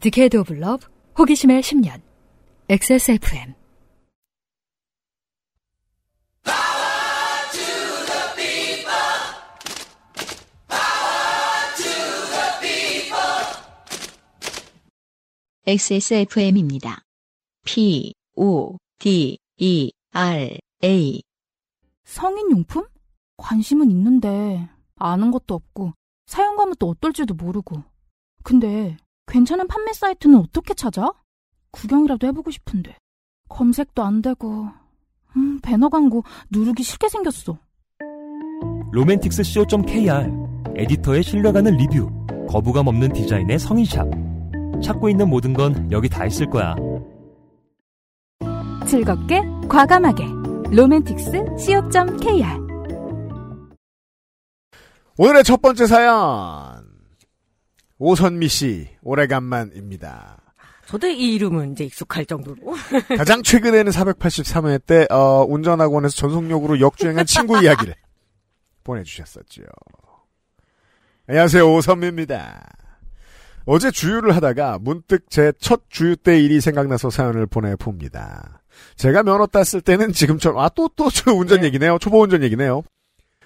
디케이드 오브 러브 호기심의 10년 XSFM XSFM입니다. P, O, D, E, R, A. 성인 용품? 관심은 있는데 아는 것도 없고 사용감은 또 어떨지도 모르고. 근데 괜찮은 판매 사이트는 어떻게 찾아? 구경이라도 해보고 싶은데 검색도 안 되고 음, 배너 광고 누르기 싫게 생겼어. 로맨틱스 co.kr 에디터의 신뢰가는 리뷰 거부감 없는 디자인의 성인샵 찾고 있는 모든 건 여기 다 있을 거야 즐겁게 과감하게 로맨틱스 co.kr 오늘의 첫 번째 사연. 오선미 씨, 오래간만입니다. 저도 이 이름은 이제 익숙할 정도로. 가장 최근에는 483회 때, 어, 운전학원에서 전속력으로 역주행한 친구 이야기를 보내주셨었죠. 안녕하세요, 오선미입니다. 어제 주유를 하다가 문득 제 첫 주유 때 일이 생각나서 사연을 보내봅니다. 제가 면허 땄을 때는 지금처럼, 아, 또, 또, 저 운전 네. 얘기네요. 초보 운전 얘기네요.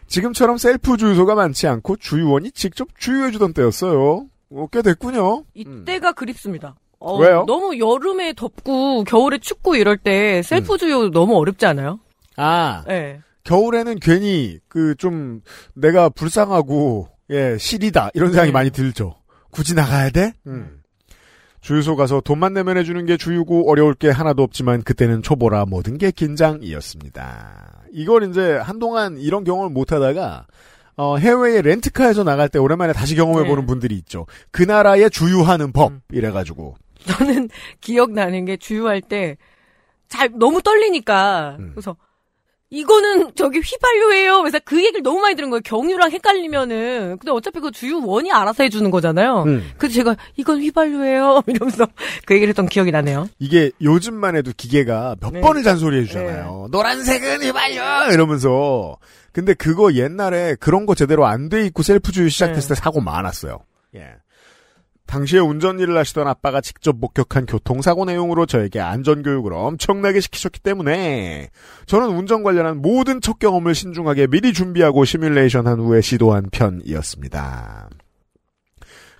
지금처럼 셀프 주유소가 많지 않고 주유원이 직접 주유해주던 때였어요. 어, 꽤 됐군요. 이때가 그립습니다. 어, 왜요? 너무 여름에 덥고 겨울에 춥고 이럴 때 음. 셀프 주유 너무 어렵지 않아요? 아, 네. 겨울에는 괜히 그 좀 내가 불쌍하고 예 시리다 이런 생각이 네. 많이 들죠. 굳이 나가야 돼? 음. 주유소 가서 돈만 내면 해주는 게 주유고 어려울 게 하나도 없지만 그때는 초보라 모든 게 긴장이었습니다. 이걸 이제 한동안 이런 경험을 못 하다가 어, 해외에 렌트카에서 나갈 때 오랜만에 다시 경험해보는 네. 분들이 있죠. 그 나라의 주유하는 법 음. 이래가지고 저는 기억나는 게 주유할 때 잘 너무 떨리니까 음. 그래서 이거는 저기 휘발유예요. 그래서 그 얘기를 너무 많이 들은 거예요. 경유랑 헷갈리면은 근데 어차피 그 주유원이 알아서 해주는 거잖아요. 음. 그래서 제가 이건 휘발유예요. 이러면서 그 얘기를 했던 기억이 나네요. 이게 요즘만 해도 기계가 몇 네. 번을 잔소리 해 주잖아요. 노란색은 휘발유 이러면서. 근데 그거 옛날에 그런 거 제대로 안 돼 있고 셀프 주유 시작했을 때 사고 많았어요. 예. 당시에 운전 일을 하시던 아빠가 직접 목격한 교통사고 내용으로 저에게 안전교육을 엄청나게 시키셨기 때문에 저는 운전 관련한 모든 첫 경험을 신중하게 미리 준비하고 시뮬레이션 한 후에 시도한 편이었습니다.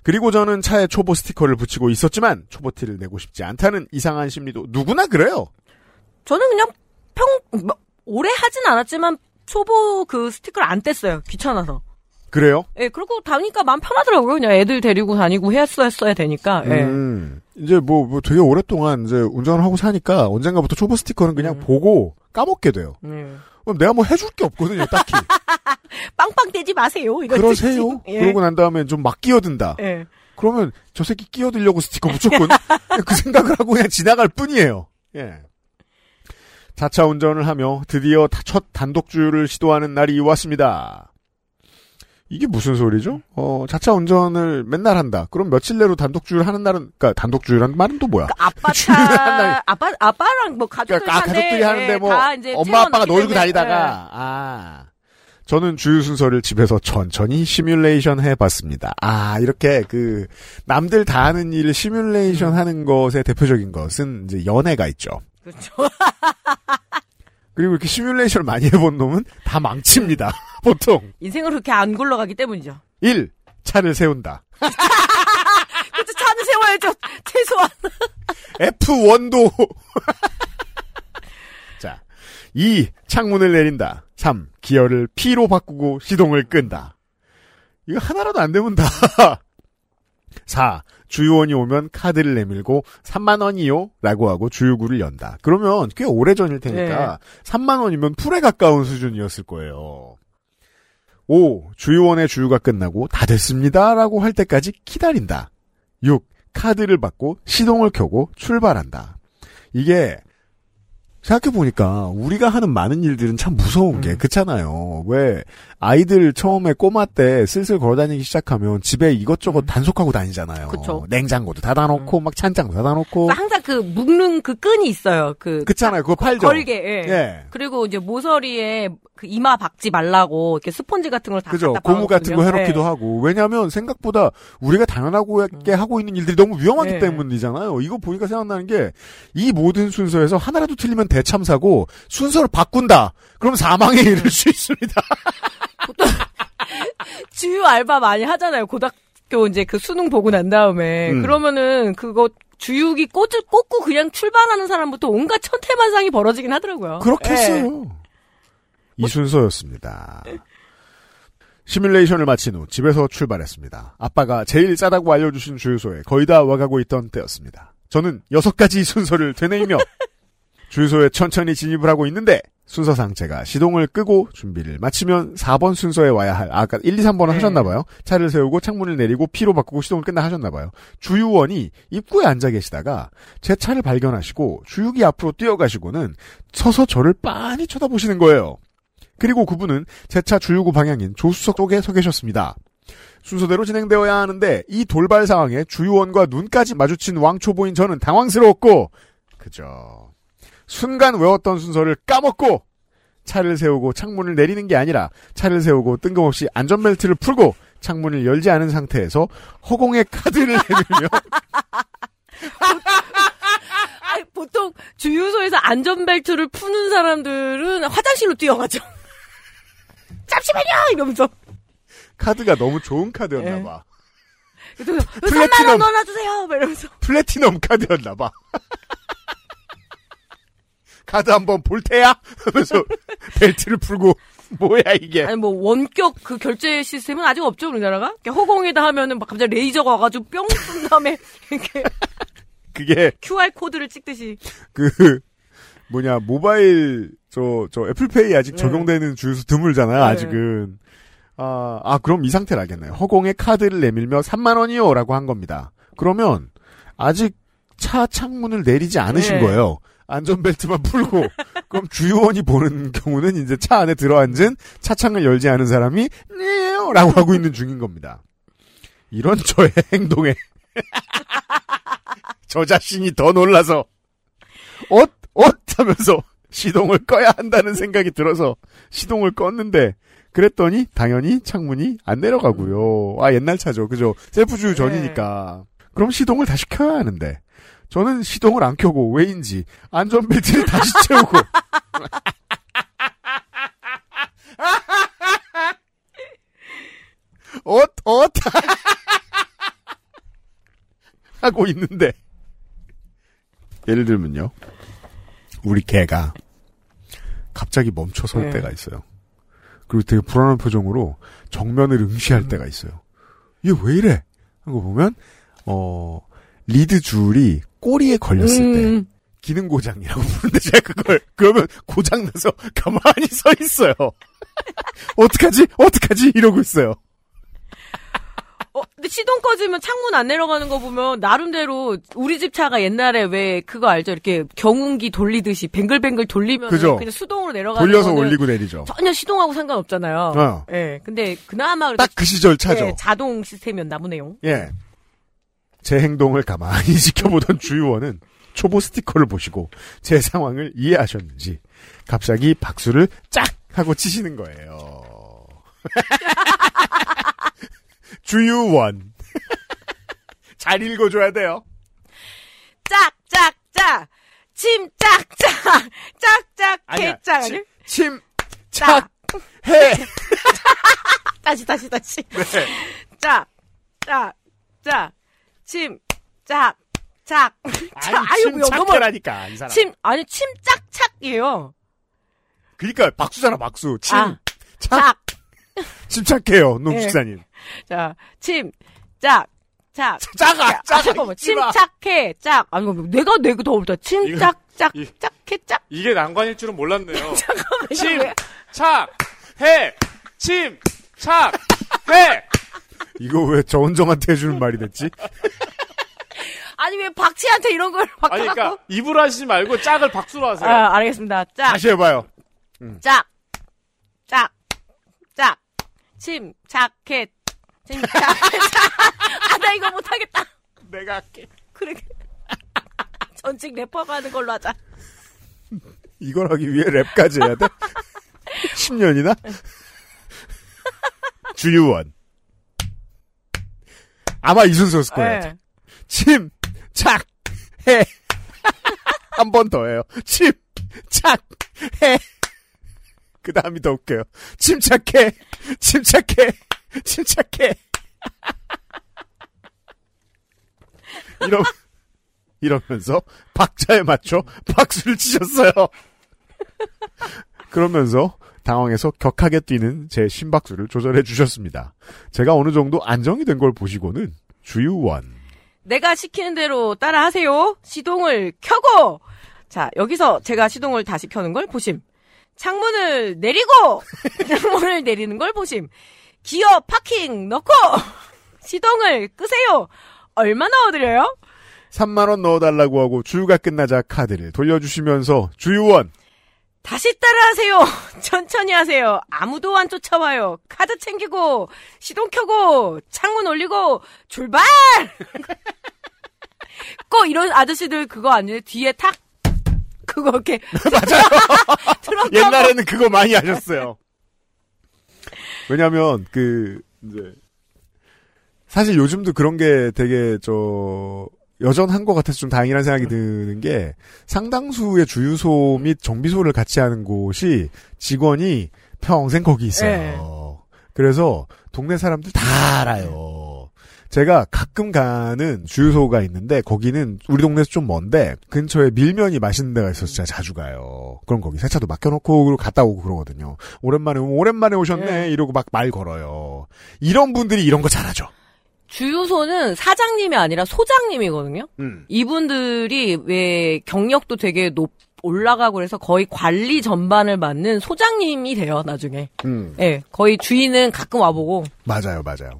그리고 저는 차에 초보 스티커를 붙이고 있었지만 초보티를 내고 싶지 않다는 이상한 심리도 누구나 그래요. 저는 그냥 평 뭐, 오래 하진 않았지만 초보 그 스티커를 안 뗐어요. 귀찮아서. 그래요? 예, 그리고 다니까 마음 편하더라고요. 그냥 애들 데리고 다니고 했어 했어야 되니까. 예. 음, 이제 뭐, 뭐 되게 오랫동안 이제 운전을 하고 사니까 언젠가부터 초보 스티커는 그냥 음. 보고 까먹게 돼요. 예. 그럼 내가 뭐 해줄 게 없거든요, 딱히. 빵빵 떼지 마세요. 이거 그러세요? 예. 그러고 난 다음에 좀 막 끼어든다. 예. 그러면 저 새끼 끼어들려고 스티커 붙였군. 그 생각을 하고 그냥 지나갈 뿐이에요. 예. 자차 운전을 하며 드디어 다- 첫 단독 주유를 시도하는 날이 왔습니다. 이게 무슨 소리죠? 어, 자차 운전을 맨날 한다. 그럼 며칠 내로 단독 주유를 하는 날은, 그니까 단독 주유라는 말은 또 뭐야? 그러니까 아빠 차, 아빠, 아빠랑 뭐 가족들 그러니까 아, 차인데, 가족들이 하는데 예, 뭐 엄마 아빠가 예. 다니다가 아 저는 주유 순서를 집에서 천천히 시뮬레이션 해봤습니다. 아 이렇게 그 남들 다 하는 일을 시뮬레이션 하는 것의 대표적인 것은 이제 연애가 있죠. 예. 그렇죠. 그리고 이렇게 시뮬레이션을 많이 해본 놈은 다 망칩니다. 보통 인생으로 그렇게 안 굴러가기 때문이죠. 1. 차를 세운다. 그렇죠. 차는 세워야죠. 최소한. F1도 자 2. 창문을 내린다. 3. 기어를 P로 바꾸고 시동을 끈다. 이거 하나라도 안 되면 다. 4. 주유원이 오면 카드를 내밀고 3만 원이요? 라고 하고 주유구를 연다. 그러면 꽤 오래 전일 테니까 3만 원이면 풀에 가까운 수준이었을 거예요. 5. 주유원의 주유가 끝나고 다 됐습니다. 라고 할 때까지 기다린다. 6. 카드를 받고 시동을 켜고 출발한다. 이게 생각해보니까 우리가 하는 많은 일들은 참 무서운 음. 게 그렇잖아요. 왜 아이들 처음에 꼬마 때 슬슬 걸어다니기 시작하면 집에 이것저것 단속하고 다니잖아요. 음. 그쵸. 냉장고도 닫아놓고 막 찬장도 닫아놓고 그러니까 항상 그 묶는 그 끈이 있어요. 그 그렇잖아요. 그거 팔죠. 걸게. 예. 예. 그리고 이제 모서리에 그 이마 박지 말라고 이렇게 스펀지 같은 걸다 그죠. 고무 같은 거. 해놓기도 예. 하고. 왜냐하면 생각보다 우리가 당연하게 하고 있는 일들이 너무 위험하기 네. 때문이잖아요. 이거 보니까 생각나는 게 이 모든 순서에서 하나라도 틀리면 대참사고 순서를 바꾼다. 그럼 사망에 이를 수 있습니다. 주유 알바 많이 하잖아요. 고등학교 이제 그 수능 보고 난 다음에 음. 그러면은 그거 주육이 꽂을 꽂고 그냥 출발하는 사람부터 온갖 천태만상이 벌어지긴 하더라고요. 그렇게 예. 했어요. 이 순서였습니다. 시뮬레이션을 마친 후 집에서 출발했습니다. 아빠가 제일 싸다고 알려주신 주유소에 거의 다 와가고 있던 때였습니다. 저는 여섯 가지 순서를 되뇌이며 주유소에 천천히 진입을 하고 있는데 순서상 제가 시동을 끄고 준비를 마치면 4번 순서에 와야 할 아까 1, 2, 3번은 네. 하셨나봐요. 차를 세우고 창문을 내리고 피로 바꾸고 시동을 끈다 하셨나봐요. 주유원이 입구에 앉아 계시다가 제 차를 발견하시고 주유기 앞으로 뛰어가시고는 서서 저를 빤히 쳐다보시는 거예요. 그리고 그분은 제차 주유구 방향인 조수석 쪽에 서 계셨습니다. 순서대로 진행되어야 하는데 이 돌발 상황에 주유원과 눈까지 마주친 왕초보인 저는 당황스러웠고 그저 순간 외웠던 순서를 까먹고 차를 세우고 창문을 내리는 게 아니라 차를 세우고 뜬금없이 안전벨트를 풀고 창문을 열지 않은 상태에서 허공에 카드를 내밀며 보통 주유소에서 안전벨트를 푸는 사람들은 화장실로 뛰어가죠. 잠시만요! 이러면서. 카드가 너무 좋은 카드였나 봐. 그래서 플래티넘. 3만원 넣어놔주세요! 막 이러면서. 플래티넘 카드였나 봐. 카드 한번 볼 테야? 하면서 벨트를 풀고 뭐야 이게. 아니, 뭐, 원격 그 결제 시스템은 아직 없죠, 우리나라가? 이렇게 허공에다 하면은 막 갑자기 레이저가 와가지고 뿅 쏜 다음에 이렇게 그게 QR코드를 찍듯이. 그 뭐냐 모바일 저 저 애플페이 아직 네. 적용되는 주유소 드물잖아요 네. 아직은. 아, 아 그럼 이 상태를 알겠네요. 허공에 카드를 내밀며 3만 원이요 라고 한 겁니다. 그러면 아직 차 창문을 내리지 않으신 네. 거예요. 안전벨트만 풀고. 그럼 주유원이 보는 경우는 이제 차 안에 들어앉은 차창을 열지 않은 사람이 네요 라고 하고 있는 중인 겁니다. 이런 저의 행동에 저 자신이 더 놀라서 옷, 옷 하면서 시동을 꺼야 한다는 생각이 들어서 시동을 껐는데 그랬더니 당연히 창문이 안 내려가고요. 아 옛날 차죠. 그죠? 셀프 주유 전이니까. 그럼 시동을 다시 켜야 하는데 저는 시동을 안 켜고 왜인지 안전벨트를 다시 채우고 옷, 옷 하고 있는데 예를 들면요. 우리 개가 갑자기 멈춰 설 네. 때가 있어요. 그리고 되게 불안한 표정으로 정면을 응시할 음. 때가 있어요. 이게 왜 이래? 하고 보면 어 리드 줄이 꼬리에 걸렸을 때 음, 기능 고장이라고 부르는데 제가 그걸 그러면 고장 나서 가만히 서 있어요. 어떡하지? 어떡하지? 이러고 있어요. 어, 근데 시동 꺼지면 창문 안 내려가는 거 보면 나름대로 우리 집 차가 옛날에 왜 그거 알죠? 이렇게 경운기 돌리듯이 뱅글뱅글 돌리면 그죠. 그냥 수동으로 내려가는 돌려서 올리고 내리죠. 전혀 시동하고 상관없잖아요. 어. 예. 근데 그나마 딱 그 시절 차죠. 예, 자동 시스템이었나 보네요. 예. 제 행동을 가만히 지켜보던 주유원은 초보 스티커를 보시고 제 상황을 이해하셨는지 갑자기 박수를 짝 하고 치시는 거예요. 주유원. 잘 읽어줘야 돼요. 짝, 짝, 짝! 침, 짝, 짝! 짝, 짝. 해, 짝! 침, 아니? 침, 짝! 착, 해. 다시, 다시, 다시. 네. 짝, 짝, 짝! 침, 짝, 짝! 아니, 아유, 침착해라니까, 이 사람. 침, 아니, 침, 짝, 착이에요. 그니까, 박수잖아, 박수. 침, 아, 착. 짝! 침착해요, 예. 농축사님. 자, 침, 짝, 짝! 작아, 아, 작아. 잠깐만. 침착해, 짝. 아니, 내가, 내가 더 어렵다. 침착, 짝, 이- 짝해, 짝. 이게 난관일 줄은 몰랐네요. 잠깐만. 침, 왜- 착, 해, 침, 착, 해. 이거 왜 저은정한테 해주는 말이 됐지? 아니 왜 박치한테 이런 걸 아니, 박자고? 그러니까 입으로 하시지 말고 짝을 박수로 하세요. 아, 알겠습니다. 짝, 다시 해봐요. 짝, 짝, 짝, 침착해, 침착해, 아, 나 이거 못하겠다. 내가 할게. 그래. 전직 래퍼가 하는 걸로 하자. 이걸 하기 위해 랩까지 해야 돼? 10년이나? 주유원. 아마 이 순서였을 거예요. 네. 침, 착, 해. 한 번 더 해요. 침, 착, 해. 그 다음이 더 웃겨요. 침착해, 침착해, 침착해. 이러, 이러면서 박자에 맞춰 박수를 치셨어요. 그러면서 당황해서 격하게 뛰는 제 심박수를 조절해 주셨습니다. 제가 어느 정도 안정이 된 걸 보시고는 주유원. 내가 시키는 대로 따라 하세요. 시동을 켜고! 자, 여기서 제가 시동을 다시 켜는 걸 보심. 창문을 내리고! 창문을 내리는 걸 보심. 기어 파킹 넣고! 시동을 끄세요! 얼마 넣어드려요? 3만원 넣어달라고 하고 주유가 끝나자 카드를 돌려주시면서 주유원. 다시 따라하세요. 천천히 하세요. 아무도 안 쫓아와요. 카드 챙기고 시동 켜고 창문 올리고 출발. 꼭 이런 아저씨들 그거 아니에요? 뒤에 탁 그거 이렇게 맞아요. 옛날에는 그거 많이 하셨어요. 왜냐면, 그, 이제, 사실 요즘도 그런 게 되게, 저, 여전한 것 같아서 좀 다행이라는 생각이 드는 게, 상당수의 주유소 및 정비소를 같이 하는 곳이 직원이 평생 거기 있어요. 네. 그래서 동네 사람들 다 알아요. 제가 가끔 가는 주유소가 있는데 거기는 우리 동네에서 좀 먼데 근처에 밀면이 맛있는 데가 있어서 제가 자주 가요. 그럼 거기 세차도 맡겨놓고 갔다 오고 그러거든요. 오랜만에 오면 오랜만에 오셨네 네. 이러고 막 말 걸어요. 이런 분들이 이런 거 잘하죠. 주유소는 사장님이 아니라 소장님이거든요. 음. 이분들이 왜 경력도 되게 높 올라가고 그래서 거의 관리 전반을 맡는 소장님이 돼요 나중에. 음. 예, 거의 주인은 가끔 와보고 맞아요, 맞아요.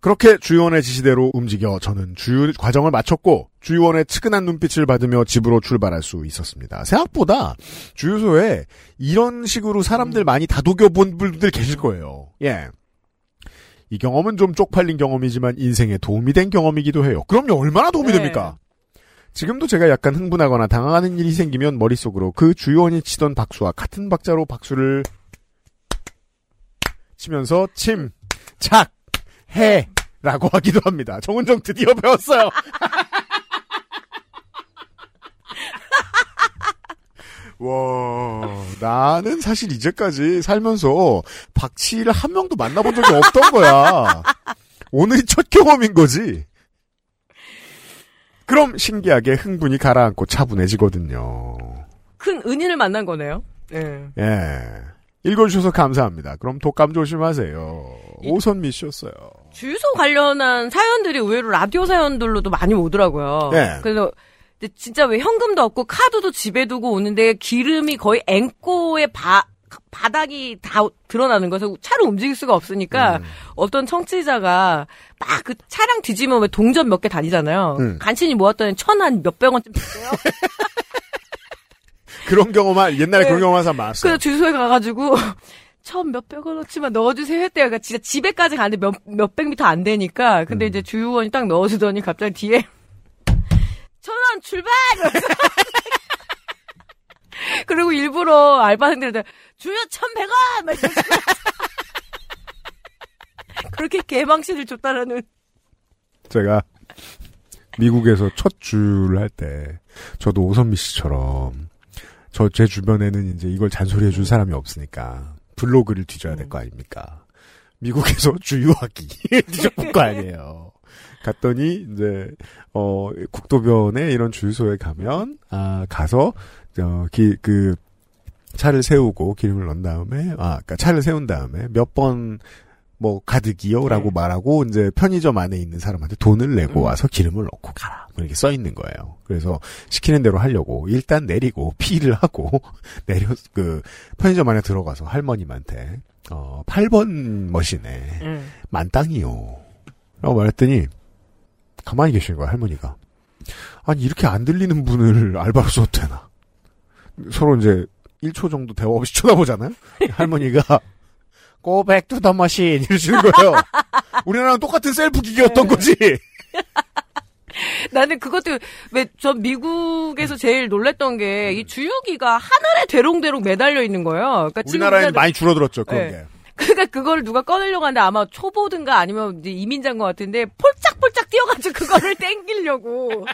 그렇게 주유원의 지시대로 움직여 저는 주유 과정을 마쳤고 주유원의 측은한 눈빛을 받으며 집으로 출발할 수 있었습니다. 생각보다 주유소에 이런 식으로 사람들 많이 다독여 본 분들 계실 거예요. 예. 이 경험은 좀 쪽팔린 경험이지만 인생에 도움이 된 경험이기도 해요. 그럼요, 얼마나 도움이 네. 됩니까? 지금도 제가 약간 흥분하거나 당황하는 일이 생기면 머릿속으로 그 주유원이 치던 박수와 같은 박자로 박수를 치면서 침, 착, 해 라고 하기도 합니다. 정은정 드디어 배웠어요. 와, 나는 사실 이제까지 살면서 박치를 한 명도 만나본 적이 없던 거야. 오늘이 첫 경험인 거지. 그럼 신기하게 흥분이 가라앉고 차분해지거든요. 큰 은인을 만난 거네요. 예. 예. 읽어주셔서 감사합니다. 그럼 독감 조심하세요. 오선미 씨였어요. 주유소 관련한 사연들이 의외로 라디오 사연들로도 많이 오더라고요. 네. 그래서 진짜 왜 현금도 없고 카드도 집에 두고 오는데 기름이 거의 앵꼬의 바, 바닥이 다 드러나는 거여서 차를 움직일 수가 없으니까 음. 어떤 청취자가 막 그 차량 뒤지면 왜 동전 몇 개 다니잖아요. 음. 간신히 모았더니 천 한 몇백 원쯤 됐어요. 그런 경험한, 옛날에 네. 그런 경험한 사람 많았어요. 그래서 주유소에 가가지고 천 몇백 원어치만 넣어주세요 했대요. 그러니까 진짜 집에까지 가는데 몇 몇백 미터 안 되니까. 근데 음. 이제 주유원이 딱 넣어주더니 갑자기 뒤에 천원 출발. 그리고 일부러 알바생들한테 주유 천백 원. 그렇게 개망신을 줬다라는. 제가 미국에서 첫 주를 할 때 저도 오선미 씨처럼 저 제 주변에는 이제 이걸 잔소리해 줄 사람이 없으니까 블로그를 뒤져야 될 거 아닙니까? 미국에서 주유하기 뒤져볼 거 아니에요. 갔더니 이제 어 국도변에 이런 주유소에 가면 아 가서 어그 차를 세우고 기름을 넣은 다음에 아 그러니까 차를 세운 다음에 몇 번 뭐 가득이요라고 네. 말하고 이제 편의점 안에 있는 사람한테 돈을 내고 음. 와서 기름을 넣고 가라 뭐 이렇게 써 있는 거예요. 그래서 시키는 대로 하려고 일단 내리고 피를 하고 내려 그 편의점 안에 들어가서 할머님한테 어 8번 머신에 음. 만땅이요. 라고 말했더니 가만히 계시는 거야, 할머니가. 아니, 이렇게 안 들리는 분을 알바로 써도 되나? 서로 이제 1초 정도 대화 없이 쳐다보잖아요? 할머니가, to the machine 이러시는 거예요. 우리나라랑 똑같은 셀프 기계였던 거지. 나는 그것도 왜 전 미국에서 제일 놀랬던 게 이 주유기가 하늘에 대롱대롱 매달려 있는 거예요. 그러니까 우리나라에는 우리나라- 많이 줄어들었죠, 그런 네. 게. 그러니까 그걸 누가 꺼내려고 하는데 아마 초보든가 아니면 이민자인 것 같은데 폴짝폴짝 뛰어가지고 그거를 땡기려고.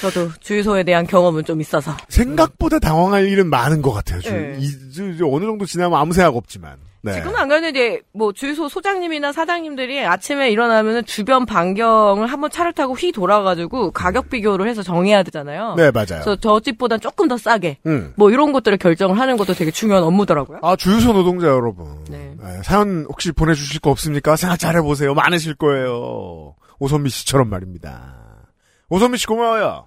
저도 주유소에 대한 경험은 좀 있어서. 생각보다 당황할 일은 많은 것 같아요. 주, 네. 이, 주- 주- 어느 정도 지나면 아무 생각 없지만. 네. 지금은 안 그랬는데 뭐 주유소 소장님이나 사장님들이 아침에 일어나면은 주변 반경을 한번 차를 타고 휘 돌아가지고 가격 비교를 해서 정해야 되잖아요. 네, 맞아요. 그래서 저 집보다 조금 더 싸게 음. 뭐 이런 것들을 결정을 하는 것도 되게 중요한 업무더라고요. 아, 주유소 노동자 여러분. 네. 네, 사연 혹시 보내주실 거 없습니까? 생각 잘 해보세요. 많으실 거예요. 오선미 씨처럼 말입니다. 오선미 씨 고마워요.